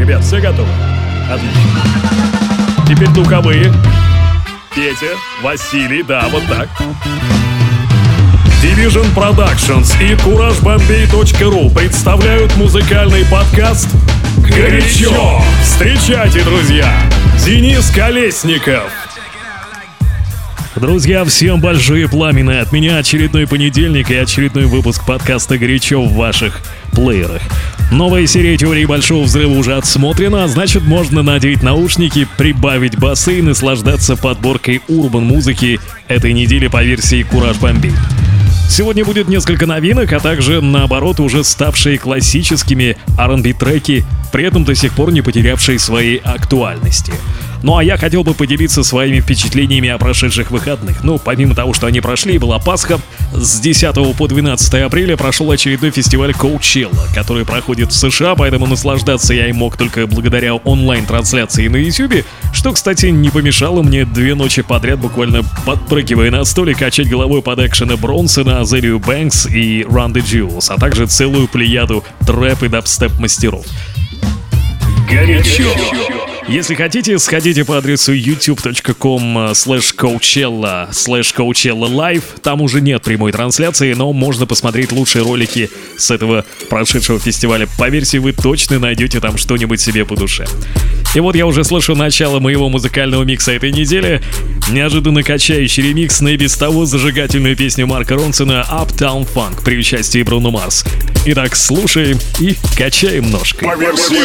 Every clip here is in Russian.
Ребят, все готовы? Отлично. Теперь духовые. Петя, Василий, да, вот так. Division Productions и CourageBombay.ru представляют музыкальный подкаст «Горячо». Встречайте, друзья, Денис Колесников. Друзья, всем большие пламены от меня очередной понедельник и очередной выпуск подкаста «Горячо» в ваших плеерах. Новая серия теории Большого Взрыва уже отсмотрена, а значит можно надеть наушники, прибавить басы и наслаждаться подборкой урбан-музыки этой недели по версии «Кураж Бомби». Сегодня будет несколько новинок, а также, наоборот, уже ставшие классическими R&B треки, при этом до сих пор не потерявшие своей актуальности. Ну а я хотел бы поделиться своими впечатлениями о прошедших выходных. Ну, помимо того, что они прошли, была Пасха. С 10 по 12 апреля прошел очередной фестиваль Coachella, который проходит в США, поэтому наслаждаться я им мог только благодаря онлайн-трансляции на YouTube, что, кстати, не помешало мне две ночи подряд буквально подпрыгивая на столе качать головой под экшены Бронсона, Азелию Бэнкс и Run the Jewels, а также целую плеяду трэп и дабстеп мастеров. Горячо! Если хотите, сходите по адресу youtube.com slash coachella slash coachella live. Там уже нет прямой трансляции, но можно посмотреть лучшие ролики с этого прошедшего фестиваля. Поверьте, вы точно найдете там что-нибудь себе по душе. И вот я уже слышу начало моего музыкального микса этой недели. Неожиданно качающий ремикс на и без того зажигательную песню Марка Ронсона Uptown Funk при участии Бруно Марс. Итак, слушаем и качаем ножкой. По версии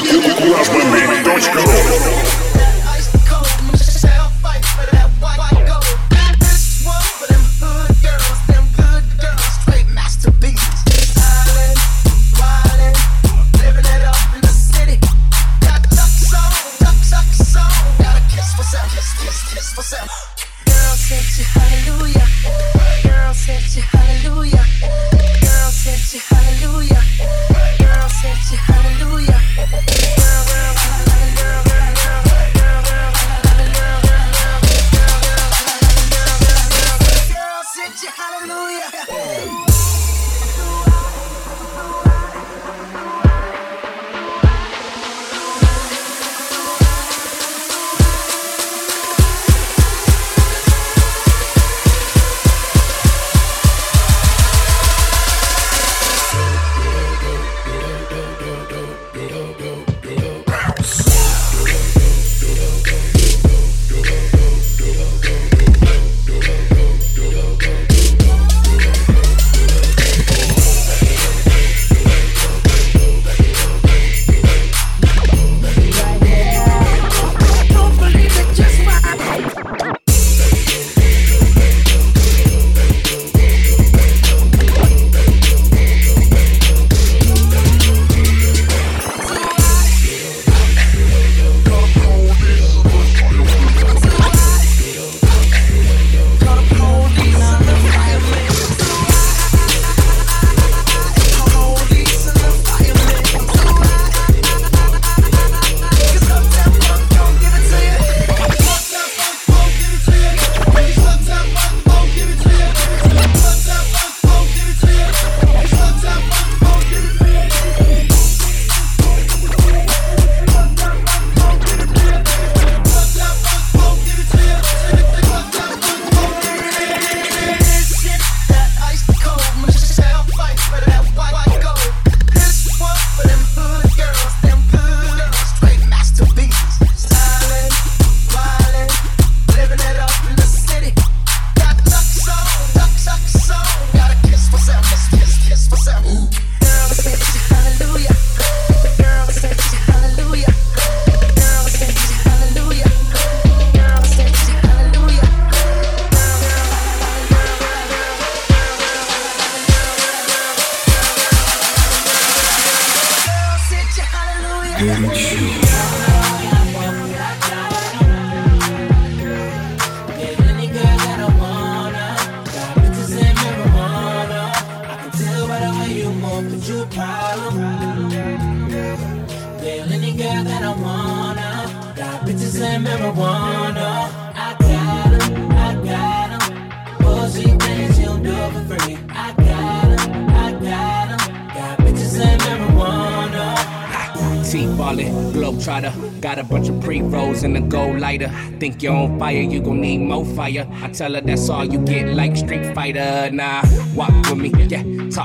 Think you're on fire, you gon' need more fire. I tell her that's all you get, like Street Fighter. Nah, walk with me, yeah, talk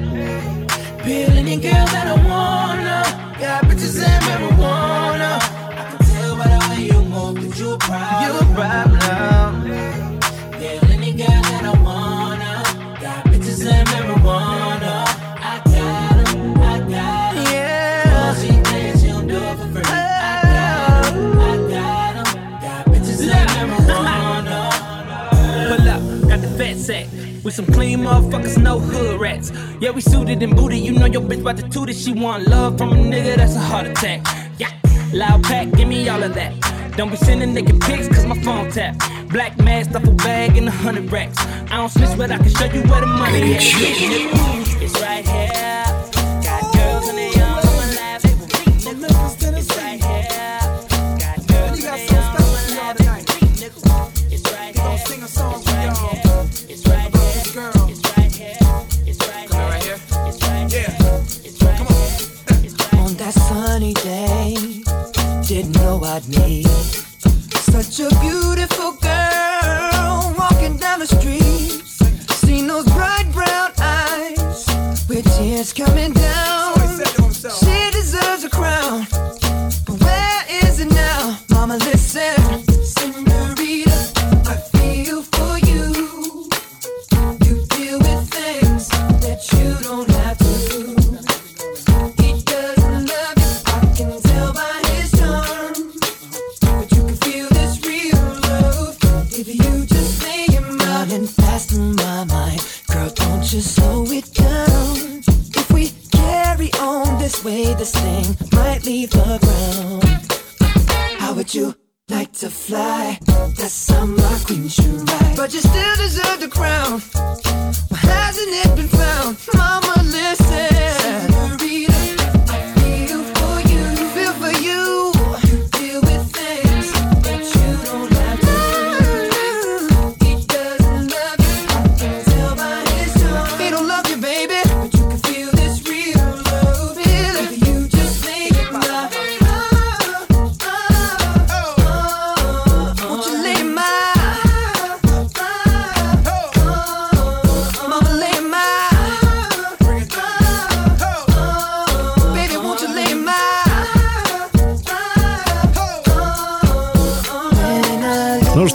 Peeling in girls that I wanna. Got bitches and marijuana. I can tell by the way you move that you a problem. You a problem. With some clean motherfuckers, no hood rats. Yeah, we suited and booted. You know your bitch about to toot it. She want love from a nigga, that's a heart attack. Yeah, loud pack, give me all of that. Don't be sending nigga pics, cause my phone tap. Black mask, duffel bag, and a hundred racks. I don't snitch, but I can show you where the money at. It's right here. Got girls in the young,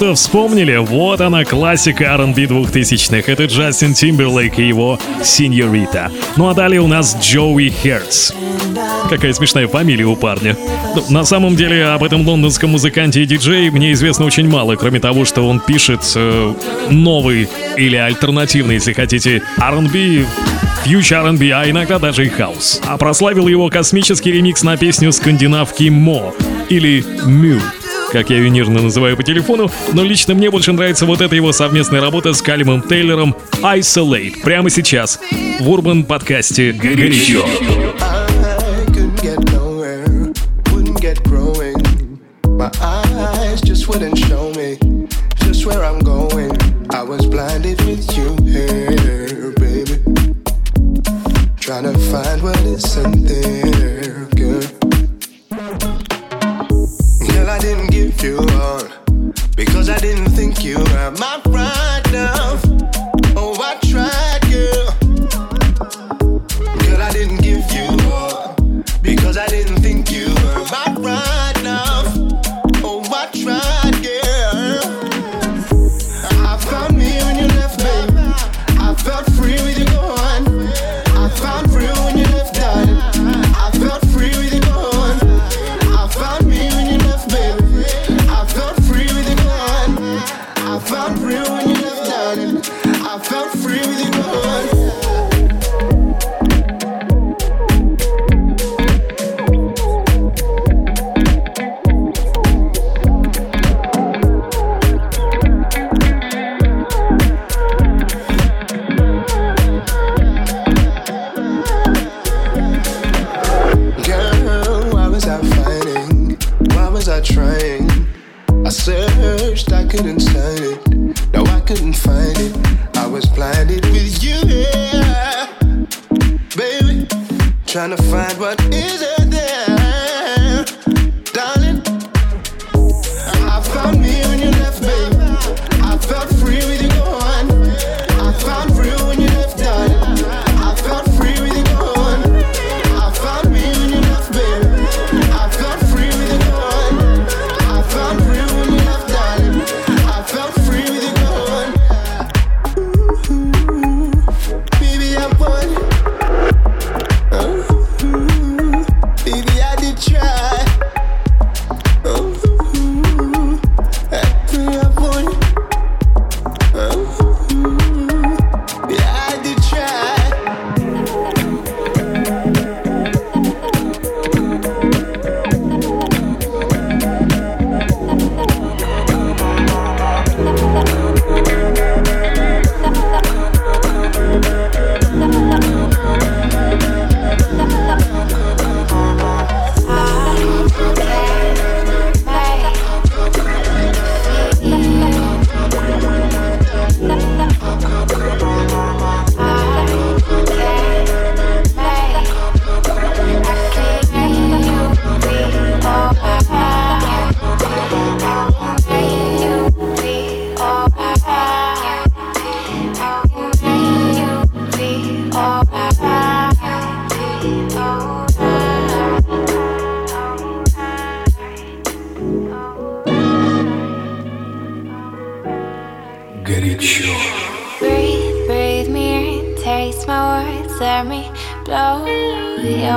что, вспомнили? Вот она, классика R&B 2000-х. Это Джастин Тимберлейк и его «Señorita». Ну а далее у нас Joe Hertz. Какая смешная фамилия у парня. Ну, на самом деле, об этом лондонском музыканте и диджее мне известно очень мало, кроме того, что он пишет э, новый или альтернативный, если хотите, R&B, future R&B, а иногда даже и хаус. А прославил его космический ремикс на песню скандинавки MØ или Мю как я ее нежно называю по телефону, но лично мне больше нравится вот эта его совместная работа с Калимом Тейлором Isolate прямо сейчас в Урбан подкасте «Горячо». Trying to find what isn't there,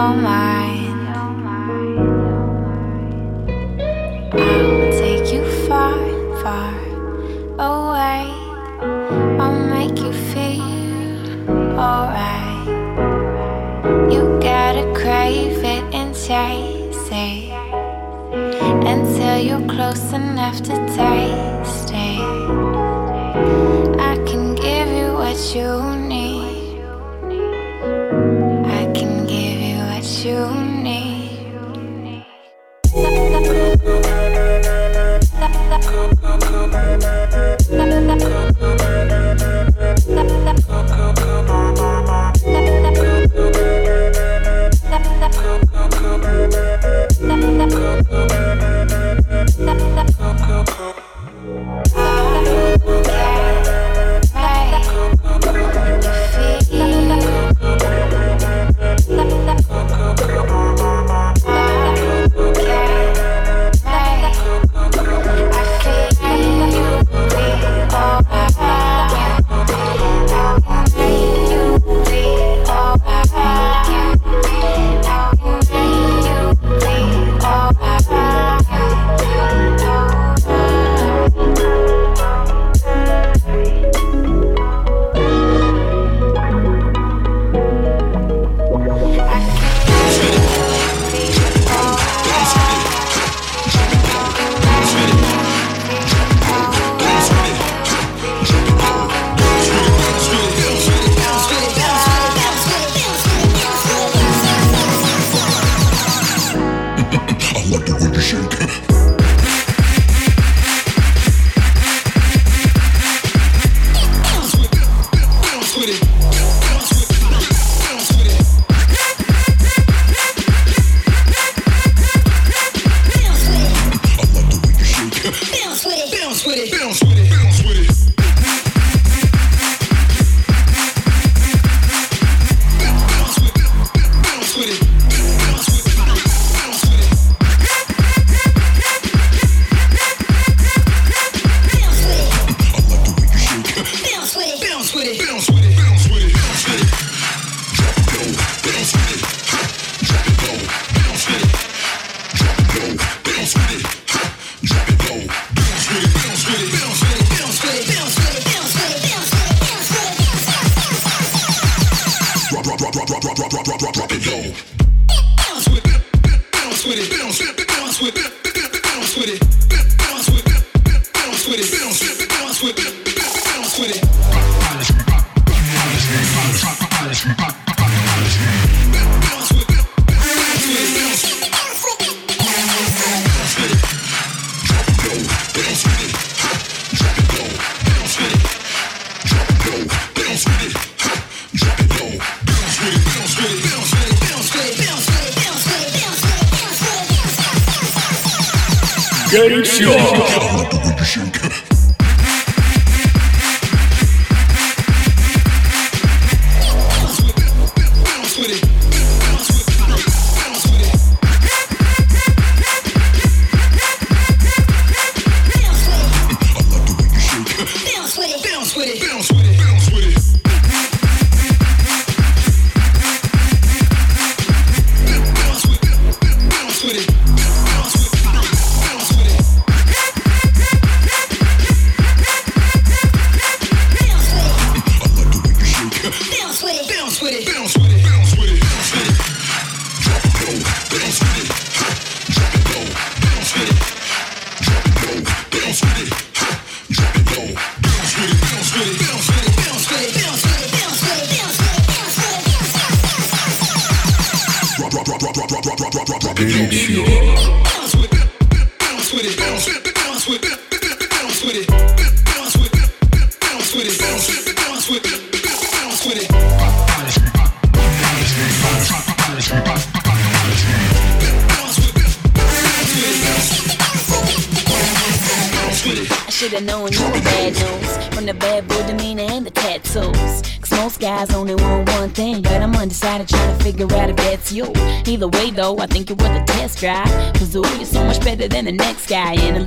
all my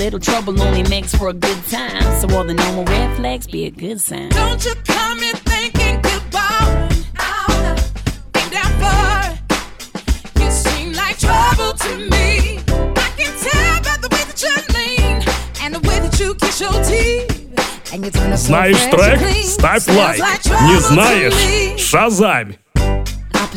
little trouble only makes for a good time So all the normal red flags be a good sign Don't you come in thinking goodbye. I'll be down for. You seem like trouble to me. I can tell by the way that you lean and the way that you kiss your teeth. And you turn up so Знаешь fresh трек? and clean. Ставь Smells лайк. like Не trouble to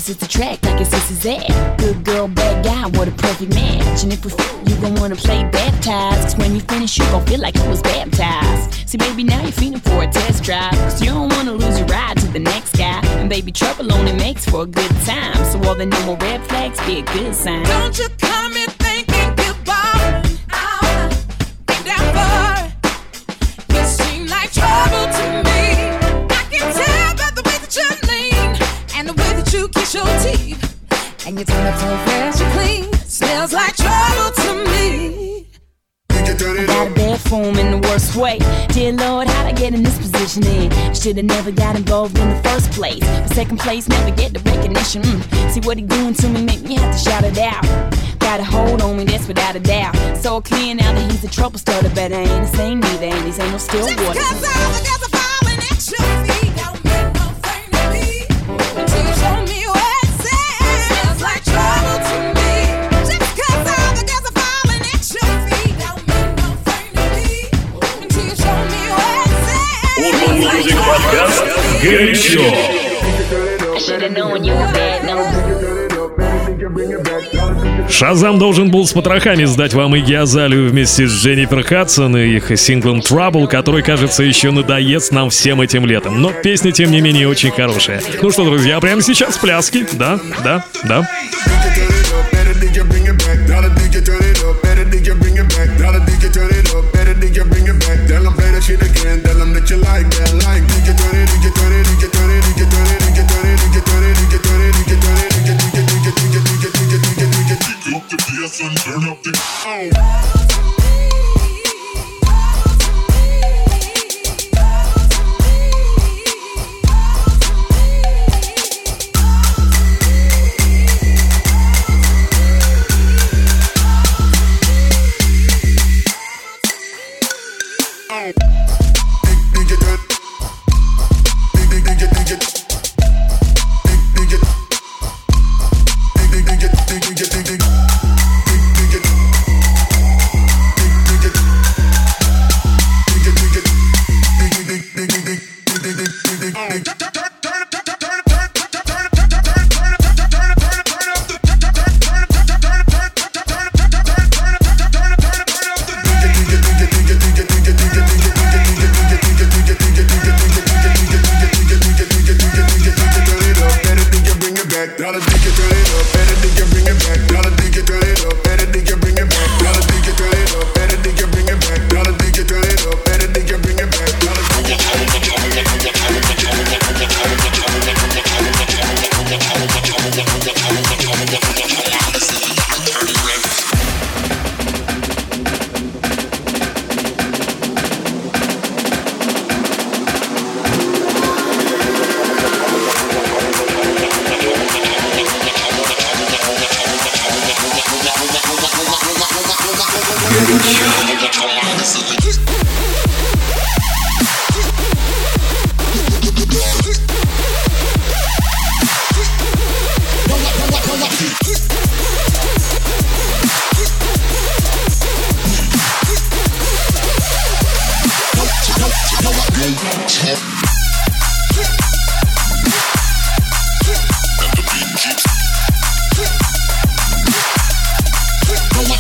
This is the track, like it's this is it. Good girl, bad guy, what a perfect match. And if we fit, you gon' wanna play baptized. Cause when you finish, you gon' feel like you was baptized. See, baby, now you're feeling for a test drive. Cause you don't wanna lose your ride to the next guy. And baby, trouble only makes for a good time. So all the normal red flags be a good sign. Don't you come in thinking goodbye. I'll be that boy. You seem like trouble to me. Your teeth. And you turn up so fresh and clean. Smells like trouble to me. I got a bad form in the worst way. Dear Lord, how'd I get in this position then? Should've never got involved in the first place. But second place, never get the recognition. Mm. See what he doing to me, make me have to shout it out. Got a hold on me, that's without a doubt. So clear now that he's a trouble starter, but I ain't the same neither, and these ain't no still Just water. cause all Music Podcast. Горячо. Шазам должен был с потрохами сдать вам и Геозалию вместе с Дженнифер Хадсон и их синглом Trouble, который, кажется, еще надоест нам всем этим летом. Но песня, тем не менее, очень хорошая. Ну что, друзья, прямо сейчас пляски. Да, да, да. Turn up the sound.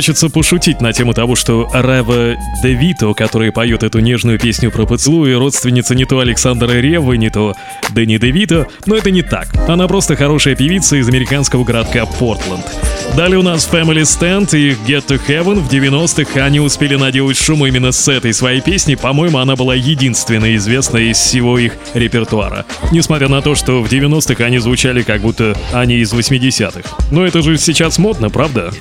Хочется пошутить на тему того, что Рева Девито, который поет эту нежную песню про поцелуй, родственница не то Александра Ревы, не то Дэнни Девито, но это не так. Она просто хорошая певица из американского городка Портленд. Далее у нас Family Stand и Get to Heaven. В 90-х они успели наделать шум именно с этой своей песни. По-моему, она была единственной известной из всего их репертуара. Несмотря на то, что в 90-х они звучали как будто они из 80-х. Но это же сейчас модно, правда?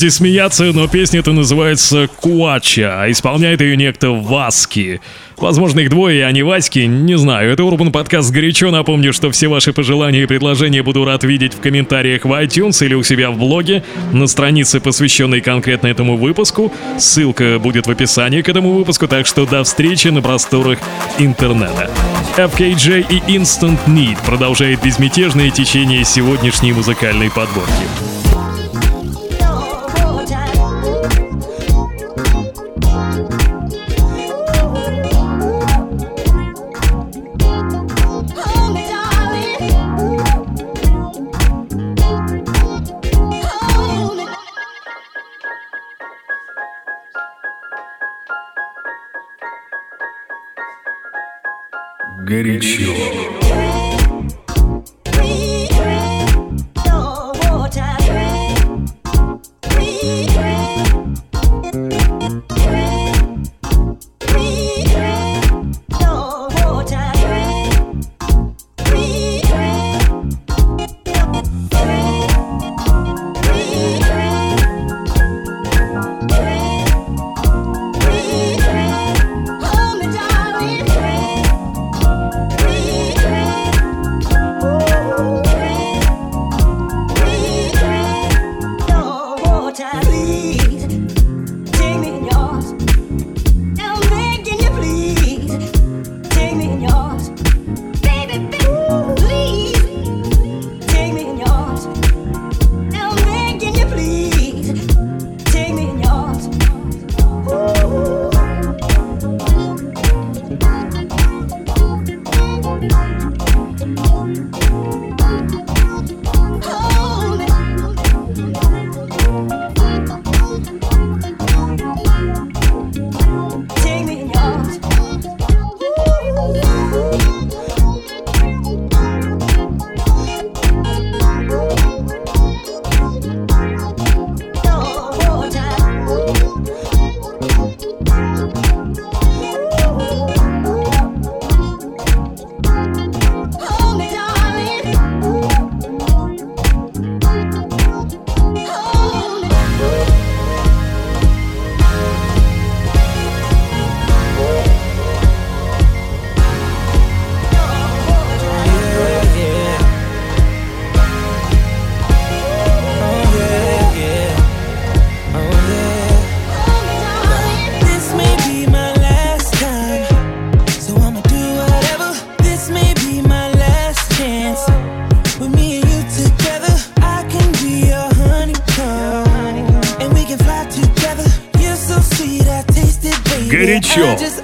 будете смеяться, но песня эта называется «Куача», а исполняет ее некто Васки. Возможно, их двое, а не Васьки, не знаю. Это Урбан Подкаст горячо. Напомню, что все ваши пожелания и предложения буду рад видеть в комментариях в iTunes или у себя в блоге, на странице, посвященной конкретно этому выпуску. Ссылка будет в описании к этому выпуску, так что до встречи на просторах интернета. FKJ и Instant Need продолжает безмятежное течение сегодняшней музыкальной подборки.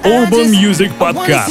Urban Music Podcast.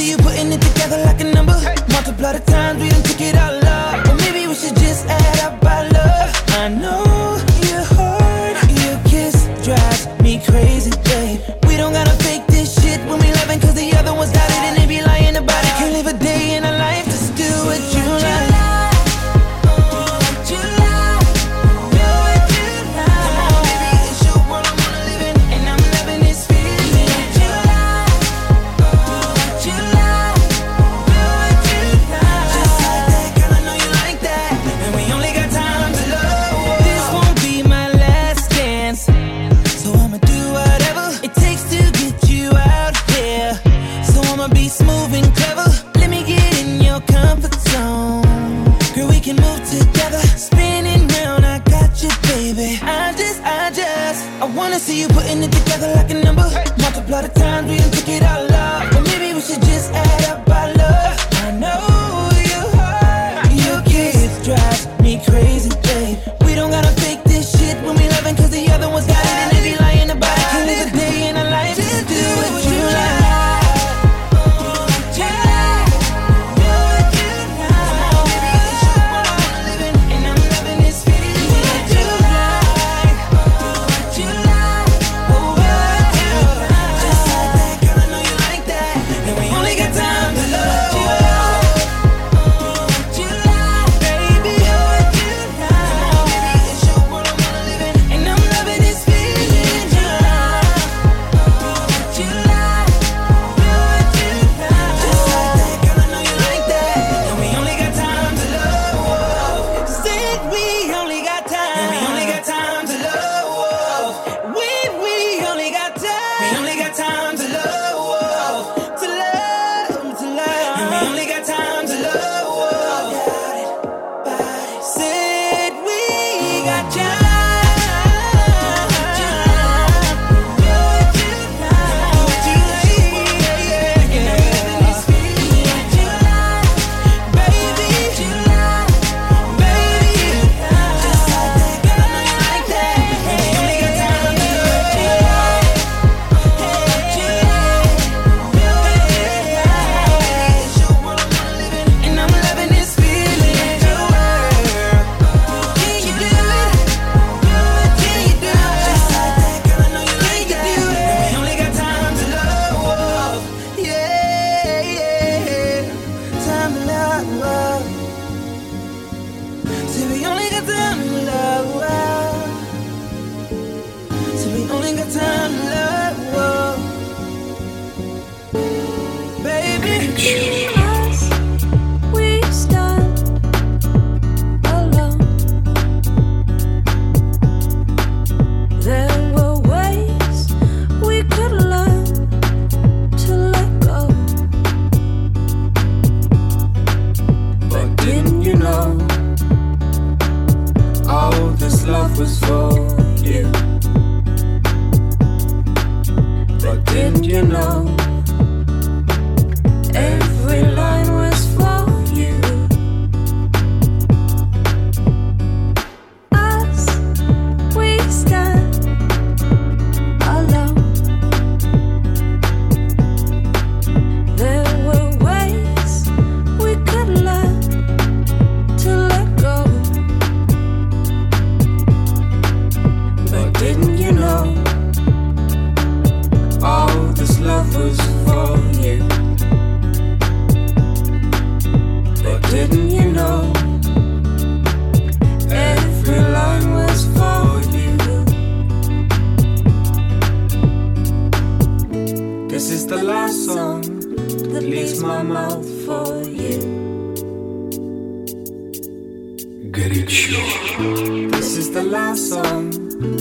Song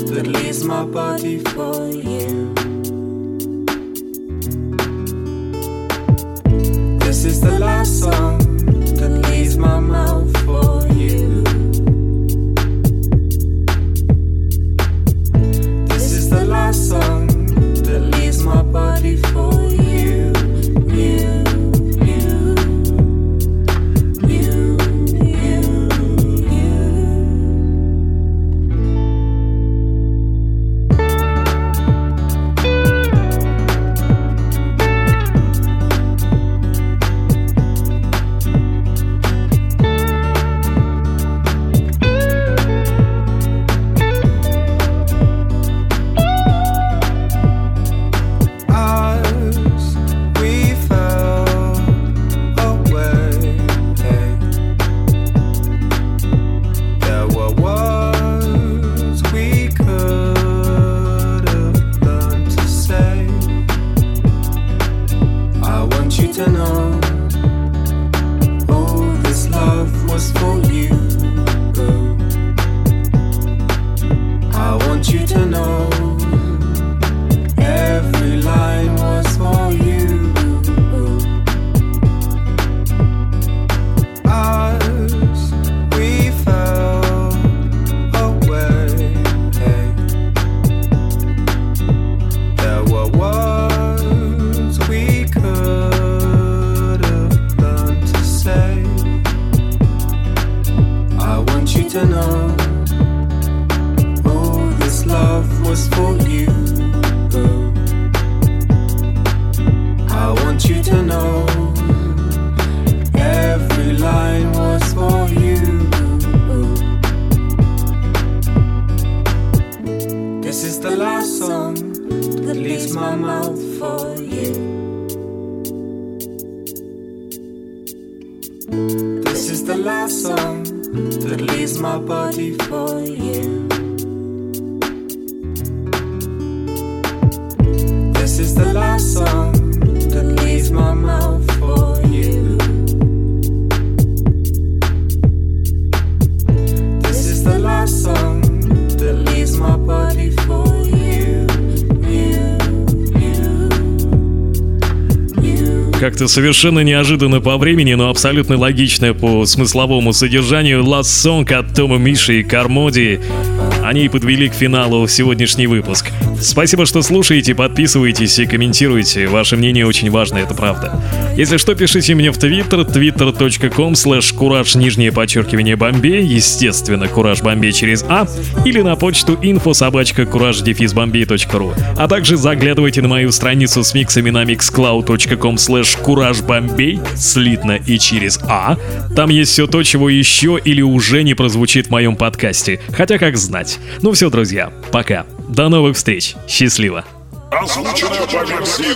that leaves my body for you. Song Как-то совершенно неожиданно по времени, но абсолютно логично по смысловому содержанию Last Song от Тома Миши и Кармоди. Они и подвели к финалу сегодняшний выпуск. Спасибо, что слушаете, подписывайтесь и комментируйте. Ваше мнение очень важно, это правда. Если что, пишите мне в Твиттер, twitter.com slash кураж нижнее подчеркивание бомбей, естественно, кураж бомбей через А, или на почту info собачка кураж ру. А также заглядывайте на мою страницу с миксами на mixcloud.com slash кураж бомбей, слитно и через А. Там есть все то, чего еще или уже не прозвучит в моем подкасте. Хотя как знать. Ну все, друзья, пока. До новых встреч. Счастливо. Озвучено по версии